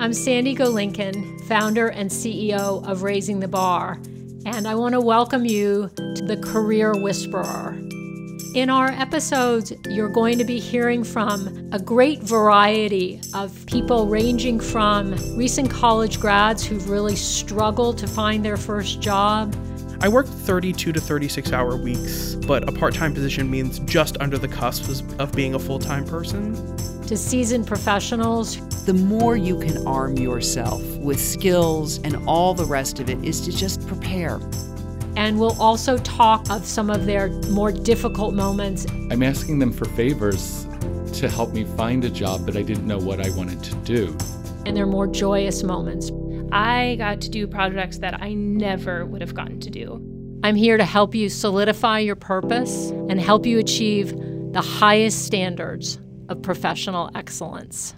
I'm Sandy Golinkin, founder and CEO of Raising the Bar, and I want to welcome you to the Career Whisperer. In our episodes, you're going to be hearing from a great variety of people, ranging from recent college grads who've really struggled to find their first job. I work 32 to 36 hour weeks, but a part time position means just under the cusp of being a full time person. To seasoned professionals. The more you can arm yourself with skills and all the rest of it is to just prepare. And we'll also talk of some of their more difficult moments. I'm asking them for favors to help me find a job, but I didn't know what I wanted to do. And their more joyous moments. I got to do projects that I never would have gotten to do. I'm here to help you solidify your purpose and help you achieve the highest standards of professional excellence.